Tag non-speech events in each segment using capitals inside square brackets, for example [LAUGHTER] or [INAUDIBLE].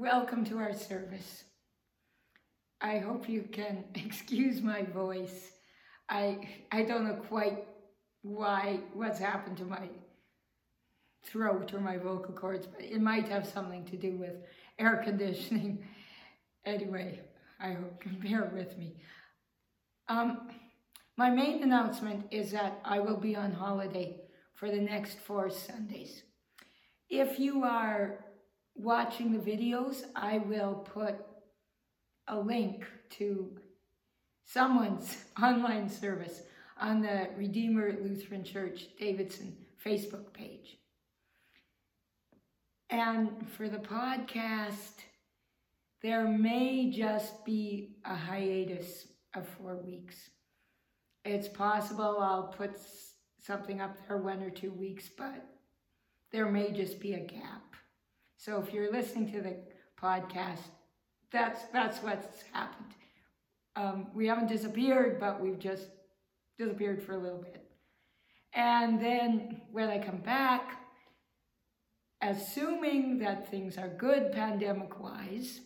Welcome to our service. I hope you can [LAUGHS] excuse my voice. I I don't know quite why what's happened to my throat or my vocal cords, but it might have something to do with air conditioning. [LAUGHS] Anyway, I hope you bear with me. Um, my main announcement is that I will be on holiday for the next four Sundays. If you are watching the videos, I will put a link to someone's [LAUGHS] online service on the Redeemer Lutheran Church Davidson Facebook page. And for the podcast, there may just be a hiatus of four weeks. It's possible I'll put something up there one or two weeks, but there may just be a gap. So if you're listening to the podcast, that's that's what's happened. Um, we haven't disappeared, but we've just disappeared for a little bit. And then when I come back, assuming that things are good pandemic wise,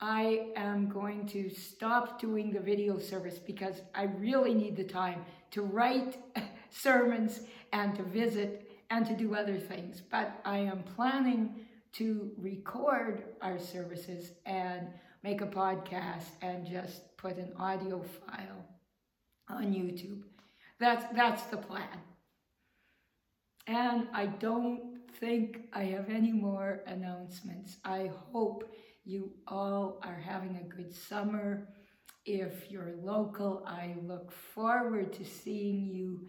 I am going to stop doing the video service because I really need the time to write [LAUGHS] sermons and to visit and to do other things. But I am planning to record our services and make a podcast and just put an audio file on YouTube. That's, that's the plan. And I don't think I have any more announcements. I hope you all are having a good summer. If you're local, I look forward to seeing you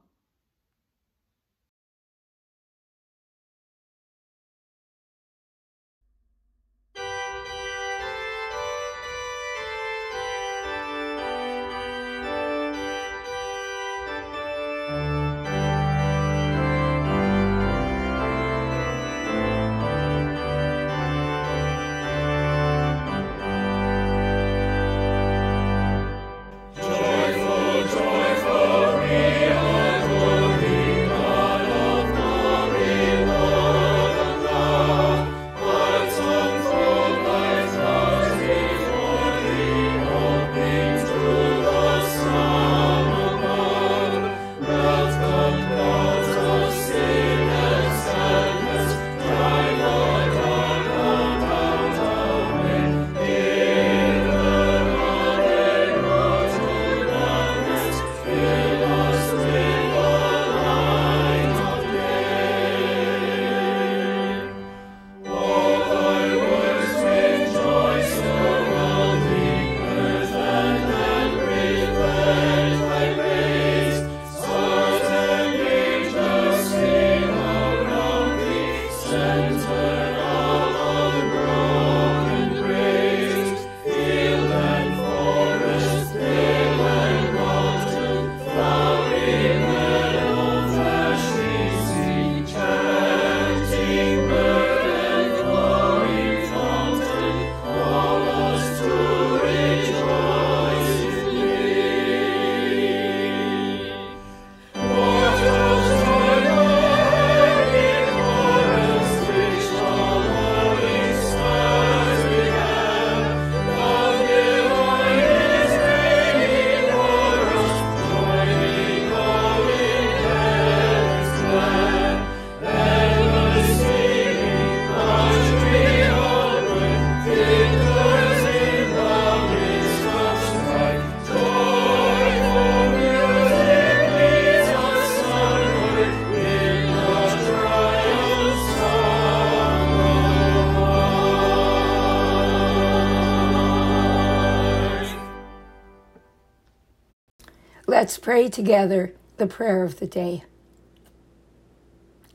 Let's pray together the prayer of the day.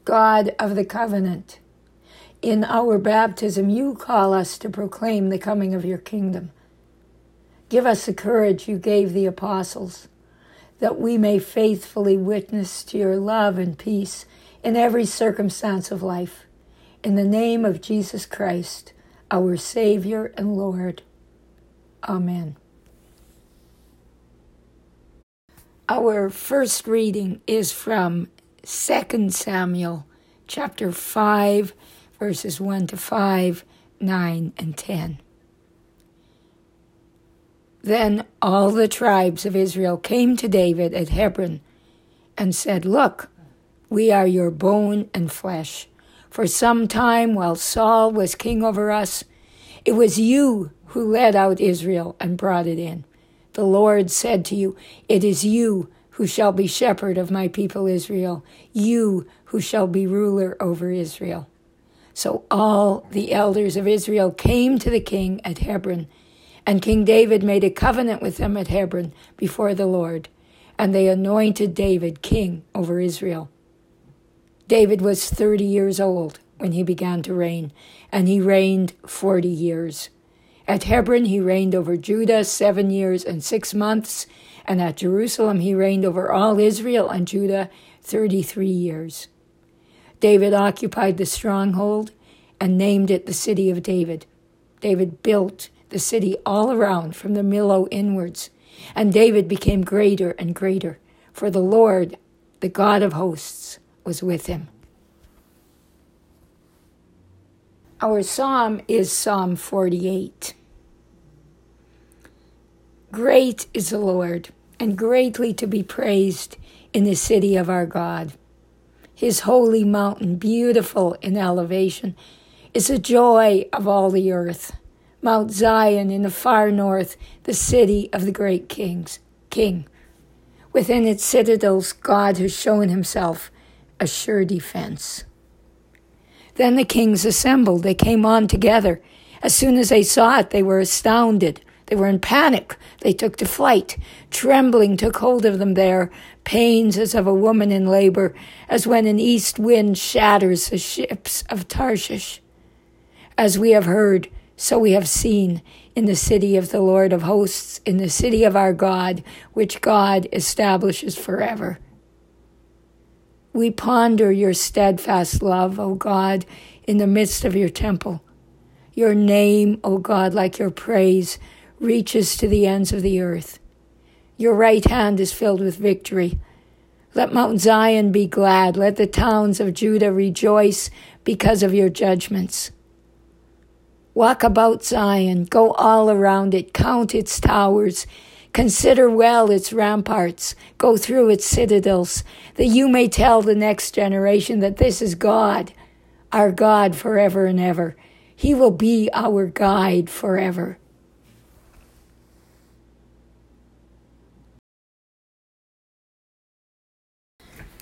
God of the covenant, in our baptism, you call us to proclaim the coming of your kingdom. Give us the courage you gave the apostles, that we may faithfully witness to your love and peace in every circumstance of life. In the name of Jesus Christ, our Savior and Lord. Amen. Our first reading is from 2 Samuel chapter 5, verses 1 to 5, 9, and 10. Then all the tribes of Israel came to David at Hebron and said, Look, we are your bone and flesh. For some time while Saul was king over us, it was you who led out Israel and brought it in. The Lord said to you, It is you who shall be shepherd of my people Israel, you who shall be ruler over Israel. So all the elders of Israel came to the king at Hebron, and King David made a covenant with them at Hebron before the Lord, and they anointed David king over Israel. David was 30 years old when he began to reign, and he reigned 40 years. At Hebron, he reigned over Judah seven years and six months, and at Jerusalem, he reigned over all Israel and Judah 33 years. David occupied the stronghold and named it the City of David. David built the city all around from the Millo inwards, and David became greater and greater, for the Lord, the God of hosts, was with him. Our psalm is Psalm 48. Great is the Lord, and greatly to be praised in the city of our God. His holy mountain, beautiful in elevation, is a joy of all the earth. Mount Zion in the far north, the city of the great kings, king. Within its citadels, God has shown himself a sure defense. Then the kings assembled. They came on together. As soon as they saw it, they were astounded. They were in panic. They took to flight. Trembling took hold of them there, pains as of a woman in labor, as when an east wind shatters the ships of Tarshish. As we have heard, so we have seen in the city of the Lord of hosts, in the city of our God, which God establishes forever. We ponder your steadfast love, O God, in the midst of your temple. Your name, O God, like your praise, reaches to the ends of the earth. Your right hand is filled with victory. Let Mount Zion be glad. Let the towns of Judah rejoice because of your judgments. Walk about Zion, go all around it, count its towers, consider well its ramparts, go through its citadels, that you may tell the next generation that this is God, our God forever and ever. He will be our guide forever.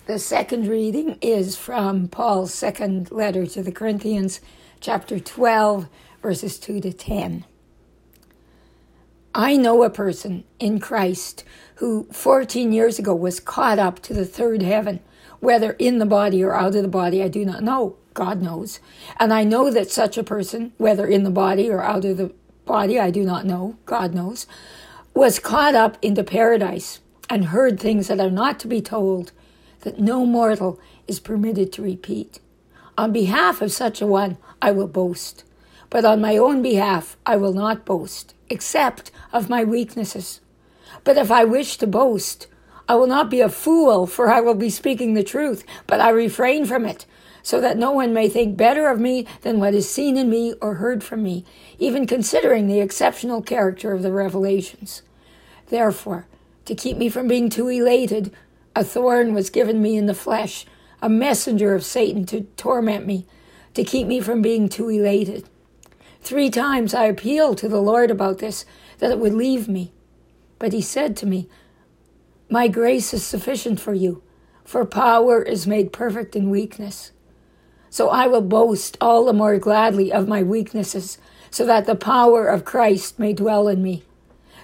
The second reading is from Paul's second letter to the Corinthians, chapter 12, verses 2 to 10. I know a person in Christ who 14 years ago was caught up to the third heaven, whether in the body or out of the body, I do not know. God knows. And I know that such a person, whether in the body or out of the body, I do not know. God knows, was caught up into paradise and heard things that are not to be told that no mortal is permitted to repeat. On behalf of such a one, I will boast. But on my own behalf, I will not boast, except of my weaknesses. But if I wish to boast, I will not be a fool, for I will be speaking the truth, but I refrain from it, so that no one may think better of me than what is seen in me or heard from me, even considering the exceptional character of the revelations. Therefore, to keep me from being too elated, a thorn was given me in the flesh, a messenger of Satan to torment me, to keep me from being too elated. Three times I appealed to the Lord about this, that it would leave me. But he said to me, My grace is sufficient for you, for power is made perfect in weakness. So I will boast all the more gladly of my weaknesses, so that the power of Christ may dwell in me.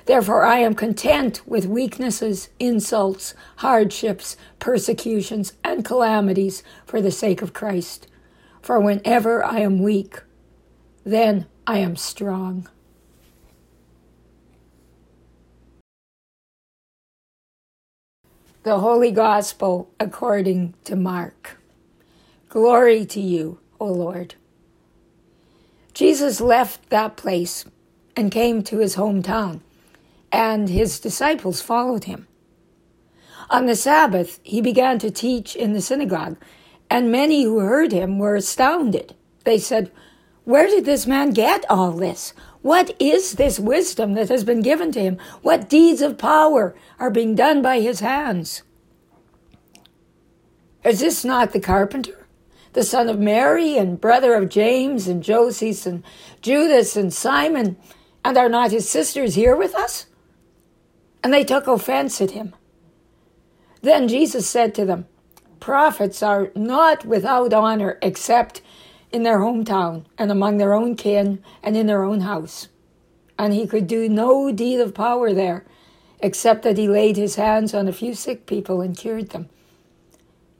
Therefore, I am content with weaknesses, insults, hardships, persecutions, and calamities for the sake of Christ. For whenever I am weak, then I am strong. The Holy Gospel according to Mark. Glory to you, O Lord. Jesus left that place and came to his hometown, and his disciples followed him. On the Sabbath, he began to teach in the synagogue, and many who heard him were astounded. They said, Where did this man get all this? What is this wisdom that has been given to him? What deeds of power are being done by his hands? Is this not the carpenter, the son of Mary, and brother of James, and Joses, and Judas, and Simon? And are not his sisters here with us? And they took offense at him. Then Jesus said to them, Prophets are not without honor except in their hometown and among their own kin and in their own house. And he could do no deed of power there, except that he laid his hands on a few sick people and cured them.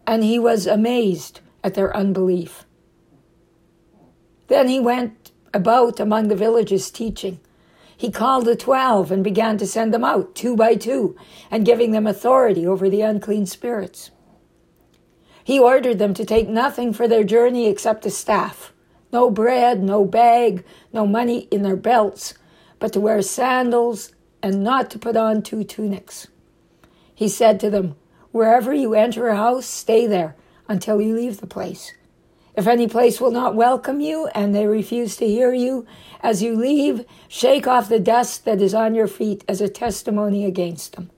And he was amazed at their unbelief. Then he went about among the villages teaching. He called the twelve and began to send them out two by two and giving them authority over the unclean spirits. He ordered them to take nothing for their journey except a staff no bread, no bag, no money in their belts, but to wear sandals and not to put on two tunics. He said to them, Wherever you enter a house, stay there until you leave the place. If any place will not welcome you and they refuse to hear you, as you leave, shake off the dust that is on your feet as a testimony against them.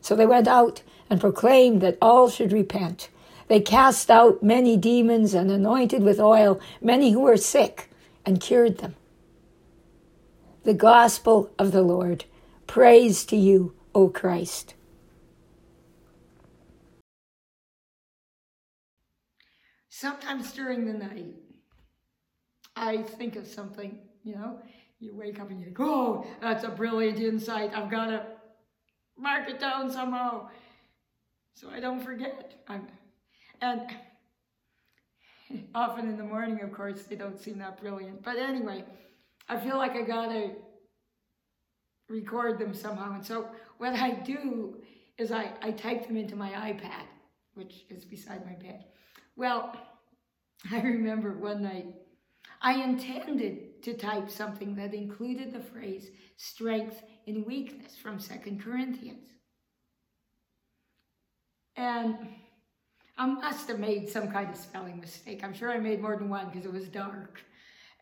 So they went out and proclaimed that all should repent. They cast out many demons and anointed with oil many who were sick and cured them. The gospel of the Lord. Praise to you, O Christ. Sometimes during the night, I think of something, you know, you wake up and you think, oh, that's a brilliant insight. I've got to mark it down somehow so I don't forget. I'm, and often in the morning, of course, they don't seem that brilliant. But anyway, I feel like I got to record them somehow. And so what I do is I, I type them into my iPad, which is beside my bed. Well, [LAUGHS] I remember one night I intended to type something that included the phrase strength in weakness from Second Corinthians. And I must have made some kind of spelling mistake. I'm sure I made more than one because it was dark.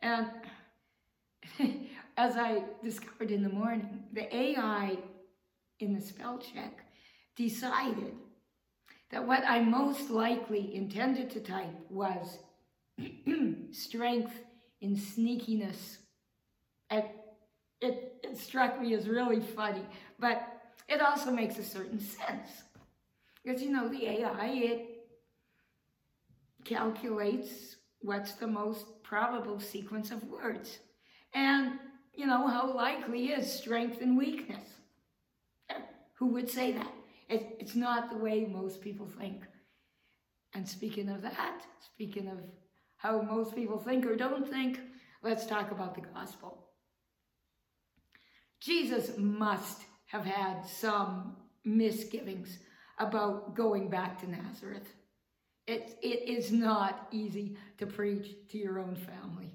And [LAUGHS] as I discovered in the morning, the AI in the spell check decided that what I most likely intended to type was [CLEARS THROAT] strength in sneakiness. It, it, it struck me as really funny, but it also makes a certain sense. Because, you know, the AI, it calculates what's the most probable sequence of words. And, you know, how likely is strength and weakness? Who would say that? It, it's not the way most people think. And speaking of that, speaking of how most people think or don't think, let's talk about the gospel. Jesus must have had some misgivings about going back to Nazareth. It, it is not easy to preach to your own family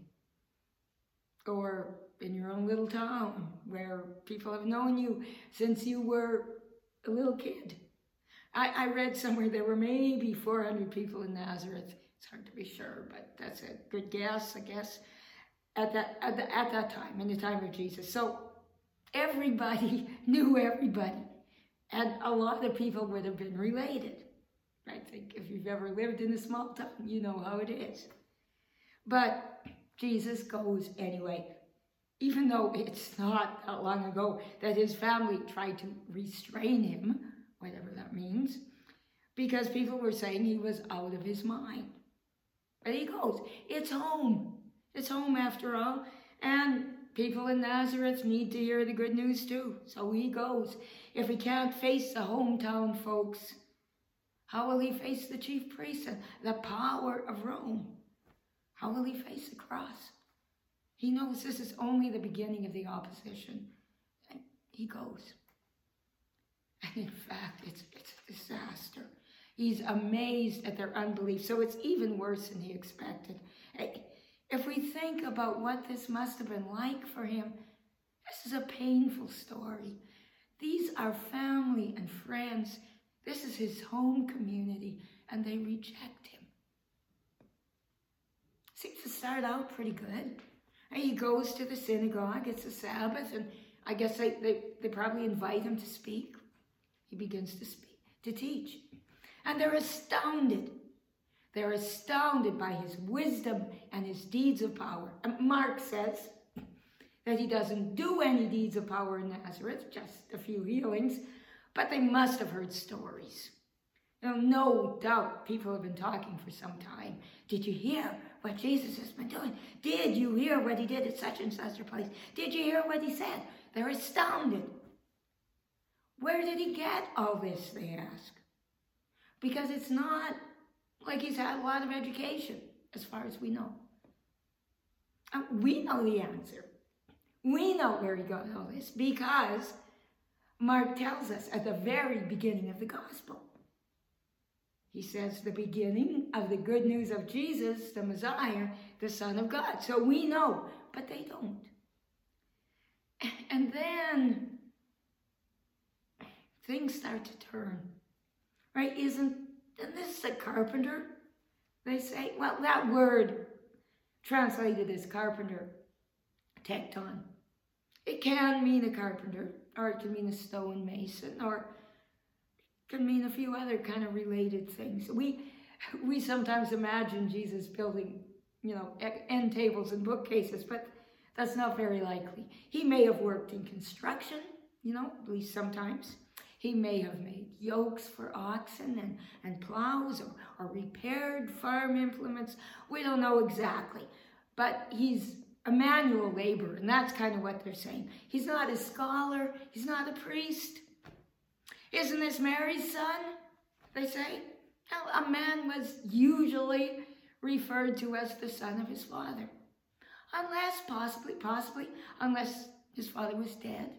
or in your own little town where people have known you since you were a little kid. I, I read somewhere there were maybe 400 people in Nazareth. It's hard to be sure, but that's a good guess, I guess, at that, at, the, at that time, in the time of Jesus. So everybody [LAUGHS] knew everybody. And a lot of people would have been related. I think if you've ever lived in a small town, you know how it is. But Jesus goes anyway, even though it's not that long ago that his family tried to restrain him, whatever that means, because people were saying he was out of his mind. But he goes, it's home. It's home after all. And people in Nazareth need to hear the good news too. So he goes. If he can't face the hometown folks, how will he face the chief priests and the power of Rome? How will he face the cross? He knows this is only the beginning of the opposition. And he goes. And in fact, it's, it's a disaster. He's amazed at their unbelief. So it's even worse than he expected. If we think about what this must have been like for him, This is a painful story. These are family and friends. This is his home community, and they reject him. Seems to start out pretty good. And he goes to the synagogue, it's a Sabbath, and I guess they, they, they probably invite him to speak. He begins to speak, to teach. And they're astounded. They're astounded by his wisdom and his deeds of power. And Mark says that he doesn't do any deeds of power in Nazareth, just a few healings, but they must have heard stories. No doubt people have been talking for some time. Did you hear what Jesus has been doing? Did you hear what he did at such and such a place? Did you hear what he said? They're astounded. Where did he get all this, they ask? Because it's not like he's had a lot of education, as far as we know. And we know the answer. We know where he got all this because Mark tells us at the very beginning of the gospel. He says the beginning of the good news of Jesus, the Messiah, the Son of God. So we know, but they don't. [LAUGHS] And then things start to turn. Right? Isn't, isn't this a carpenter? They say, well, that word translated as carpenter, tekton. It can mean a carpenter, or it can mean a stone mason, or can mean a few other kind of related things. We we sometimes imagine Jesus building, you know, end tables and bookcases, but that's not very likely. He may have worked in construction, you know, at least sometimes. He may have made yokes for oxen and, and plows or, or repaired farm implements. We don't know exactly. But he's a manual laborer, and that's kind of what they're saying. He's not a scholar, he's not a priest. Isn't this Mary's son? They say. Now, a man was usually referred to as the son of his father. Unless, possibly, possibly, unless his father was dead.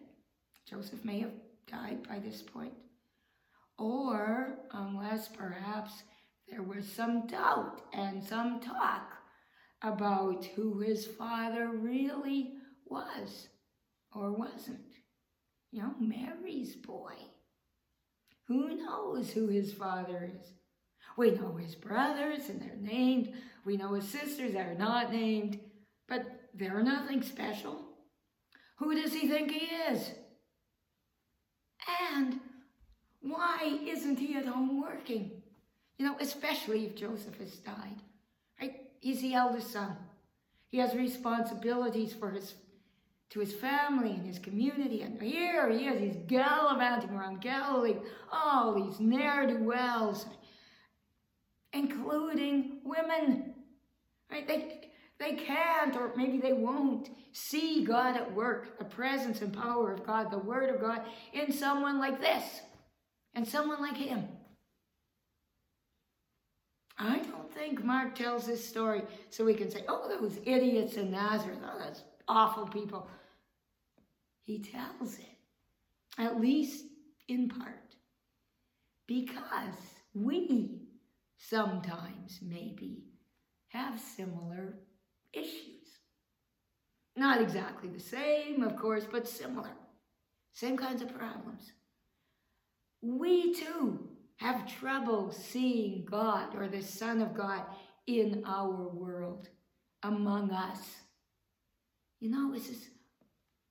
Joseph may have died by this point. Or unless perhaps there was some doubt and some talk about who his father really was or wasn't. You know, Mary's boy. Who knows who his father is? We know his brothers and they're named. We know his sisters that are not named, but they're nothing special. Who does he think he is? And why isn't he at home working? You know, especially if Joseph has died. He's the eldest son. He has responsibilities for his to his family and his community. And here he is, he's gallivanting around Galilee, all these ne'er-do-wells, including women. Right? They, they can't, or maybe they won't, see God at work, the presence and power of God, the Word of God, in someone like this, and someone like him. Don't think Mark tells this story so we can say, oh, those idiots in Nazareth, oh, those awful people. He tells it, at least in part, because we sometimes maybe have similar issues. Not exactly the same, of course, but similar. Same kinds of problems. We too have trouble seeing God or the Son of God in our world, among us. You know, this is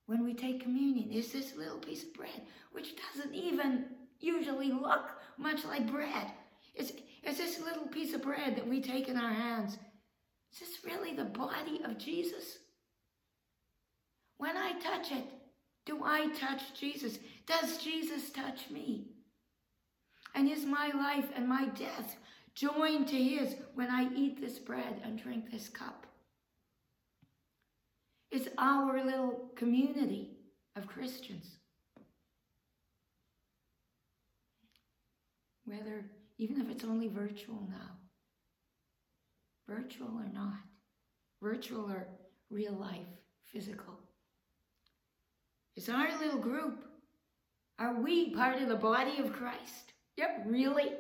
when we take communion is this little piece of bread, which doesn't even usually look much like bread. It's, it's this little piece of bread that we take in our hands. Is this really the body of Jesus? When I touch it, do I touch Jesus? Does Jesus touch me? And is my life and my death joined to his when I eat this bread and drink this cup? It's our little community of Christians. Whether, even if it's only virtual now, virtual or not, virtual or real life, physical. It's our little group. Are we part of the body of Christ? Yep, really?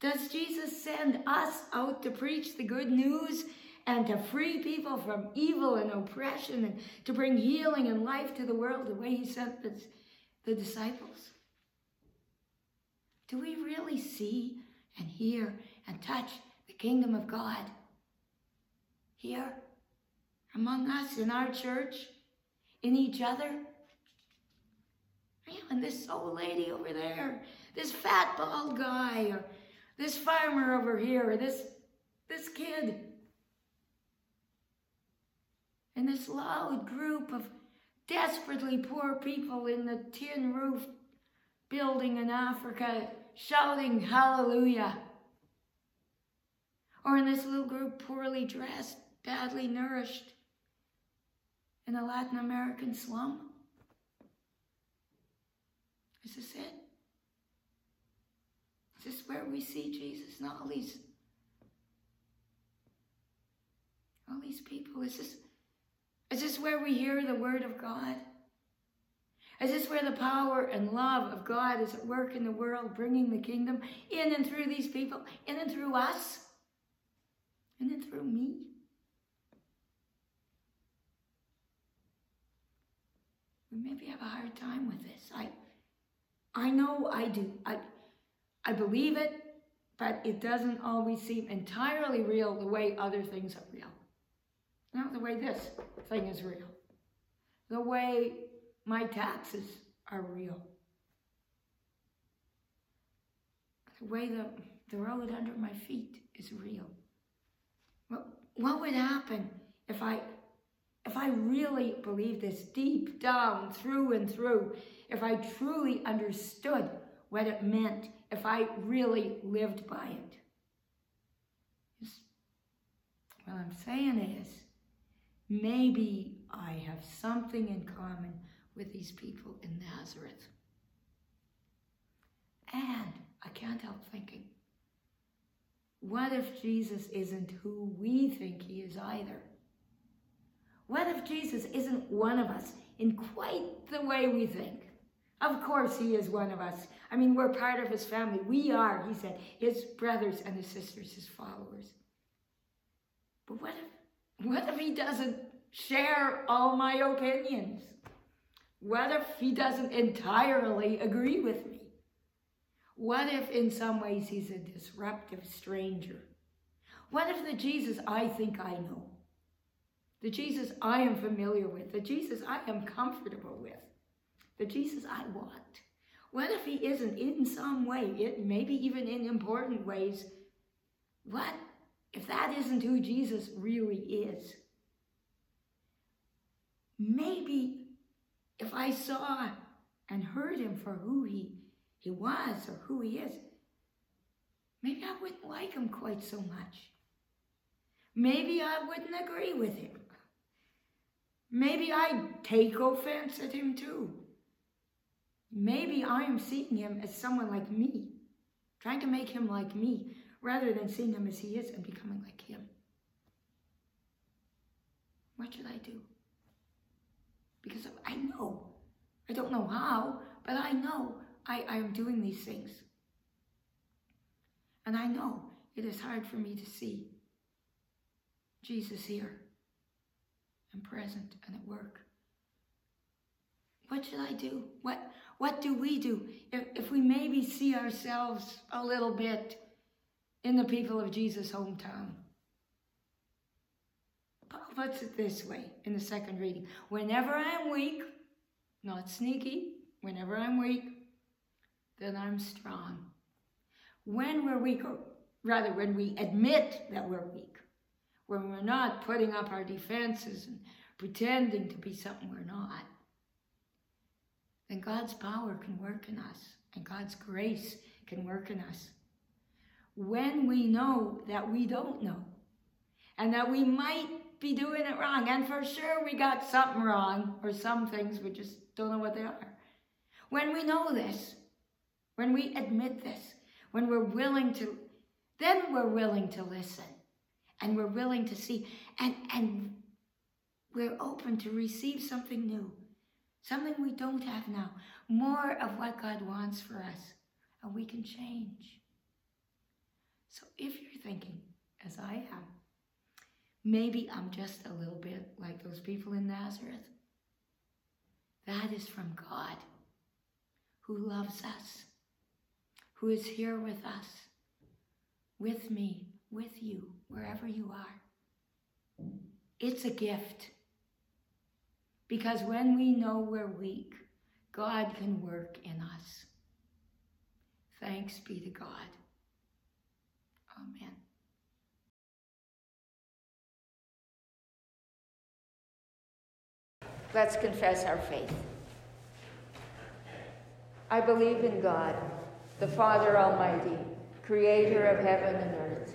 Does Jesus send us out to preach the good news and to free people from evil and oppression and to bring healing and life to the world the way he sent the, the disciples? Do we really see and hear and touch the kingdom of God here among us in our church, in each other? And this old lady over there, this fat bald guy, or this farmer over here, or this, this kid. And this loud group of desperately poor people in the tin roof building in Africa shouting hallelujah. Or in this little group, poorly dressed, badly nourished, in a Latin American slum. Is this it? Is this where we see Jesus Not all these all these people? Is this is this where we hear the word of God? Is this where the power and love of God is at work in the world, bringing the kingdom in and through these people, in and through us, in and through me? We maybe have a hard time with this. I, I know I do. I, I believe it, but it doesn't always seem entirely real the way other things are real. Not the way this thing is real. The way my taxes are real. The way the, the road under my feet is real. What, what would happen if I if I really believed this deep down through and through, if I truly understood what it meant, if I really lived by it. What I'm saying is, maybe I have something in common with these people in Nazareth. And I can't help thinking, what if Jesus isn't who we think he is either? What if Jesus isn't one of us in quite the way we think? Of course, he is one of us. I mean, we're part of his family. We are, he said, his brothers and his sisters, his followers. But what if, what if he doesn't share all my opinions? What if he doesn't entirely agree with me? What if in some ways he's a disruptive stranger? What if the Jesus I think I know, the Jesus I am familiar with, the Jesus I am comfortable with, the Jesus I want, what if he isn't in some way, it, maybe even in important ways, what if that isn't who Jesus really is? Maybe if I saw and heard him for who he, he was or who he is, maybe I wouldn't like him quite so much. Maybe I wouldn't agree with him. Maybe I'd take offense at him too. Maybe I am seeing him as someone like me, trying to make him like me, rather than seeing him as he is and becoming like him. What should I do? Because I know, I don't know how, but I know I, I am doing these things. And I know it is hard for me to see Jesus here and present and at work. What should I do? What, what do we do if, if we maybe see ourselves a little bit in the people of Jesus' hometown? Paul puts it this way in the second reading Whenever I'm weak, not sneaky, whenever I'm weak, then I'm strong. When we're weak, or rather, when we admit that we're weak, when we're not putting up our defenses and pretending to be something we're not, then God's power can work in us and God's grace can work in us. When we know that we don't know and that we might be doing it wrong, and for sure we got something wrong or some things we just don't know what they are. When we know this, when we admit this, when we're willing to, then we're willing to listen and we're willing to see and, and we're open to receive something new something we don't have now, more of what God wants for us, and we can change. So if you're thinking, as I am, Maybe I'm just a little bit like those people in Nazareth. That is from God, who loves us, who is here with us, with me, with you, wherever you are. It's a gift. Because when we know we're weak, God can work in us. Thanks be to God. Amen. Let's confess our faith. I believe in God, the Father Almighty, creator of heaven and earth.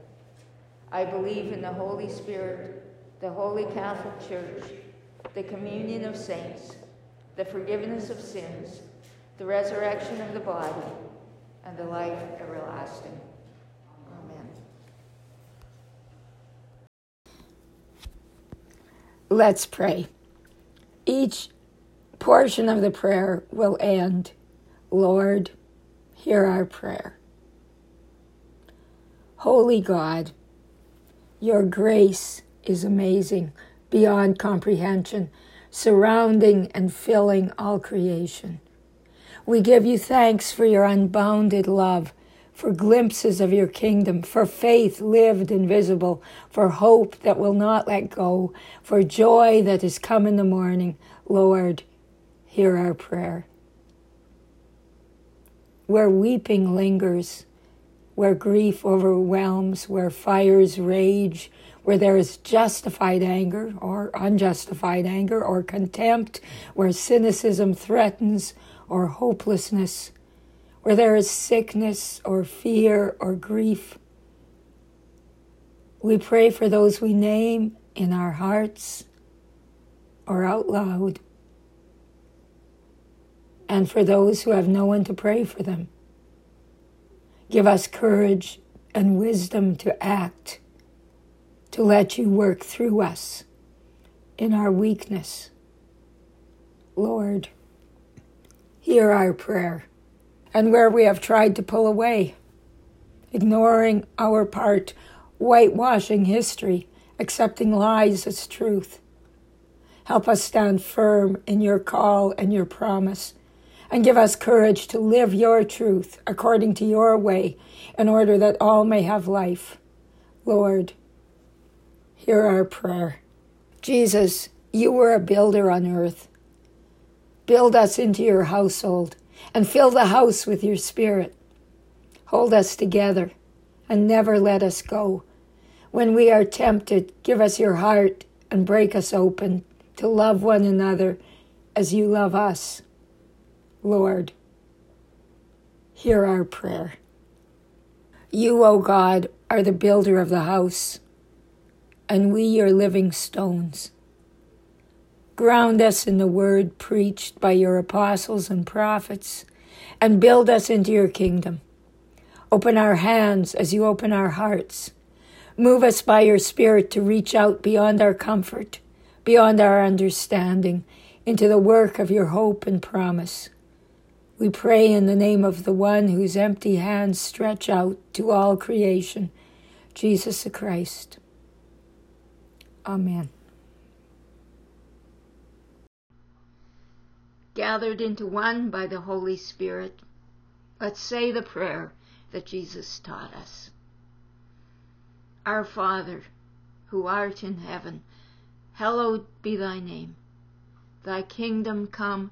I believe in the Holy Spirit, the Holy Catholic Church, the communion of saints, the forgiveness of sins, the resurrection of the body, and the life everlasting. Amen. Let's pray. Each portion of the prayer will end Lord, hear our prayer. Holy God, your grace is amazing, beyond comprehension, surrounding and filling all creation. We give you thanks for your unbounded love, for glimpses of your kingdom, for faith lived and visible, for hope that will not let go, for joy that has come in the morning. Lord, hear our prayer. Where weeping lingers, where grief overwhelms, where fires rage, where there is justified anger or unjustified anger or contempt, where cynicism threatens or hopelessness, where there is sickness or fear or grief. We pray for those we name in our hearts or out loud and for those who have no one to pray for them. Give us courage and wisdom to act, to let you work through us in our weakness. Lord, hear our prayer. And where we have tried to pull away, ignoring our part, whitewashing history, accepting lies as truth. Help us stand firm in your call and your promise and give us courage to live your truth according to your way in order that all may have life. Lord, hear our prayer. Jesus, you were a builder on earth. Build us into your household and fill the house with your spirit. Hold us together and never let us go. When we are tempted, give us your heart and break us open to love one another as you love us. Lord, hear our prayer. You, O God, are the builder of the house, and we your living stones. Ground us in the word preached by your apostles and prophets, and build us into your kingdom. Open our hands as you open our hearts. Move us by your Spirit to reach out beyond our comfort, beyond our understanding, into the work of your hope and promise. We pray in the name of the one whose empty hands stretch out to all creation, Jesus the Christ. Amen. Gathered into one by the Holy Spirit, let's say the prayer that Jesus taught us. Our Father, who art in heaven, hallowed be thy name. Thy kingdom come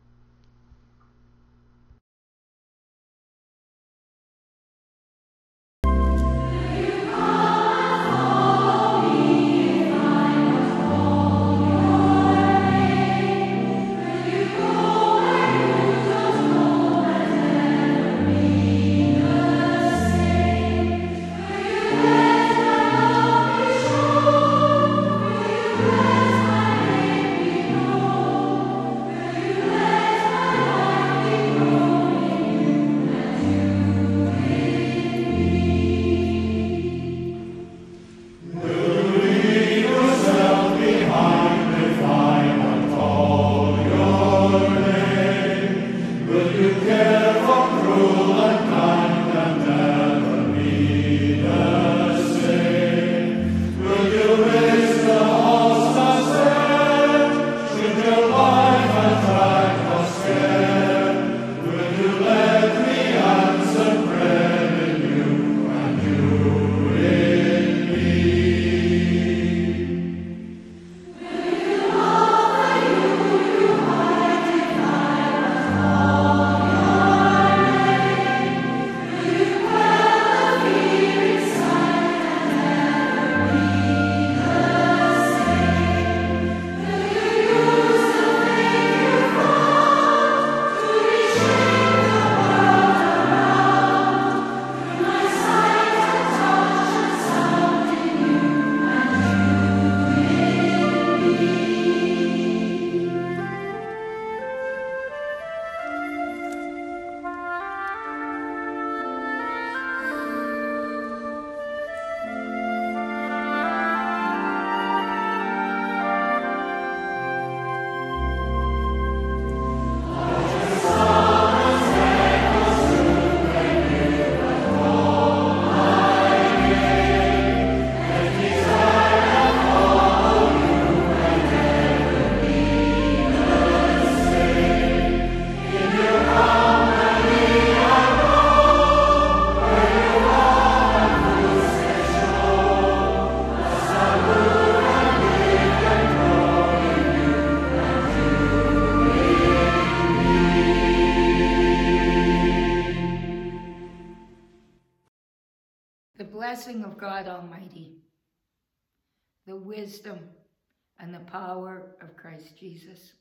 Power of Christ Jesus,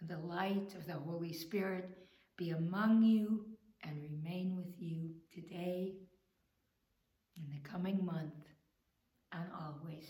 and the light of the Holy Spirit be among you and remain with you today, in the coming month, and always.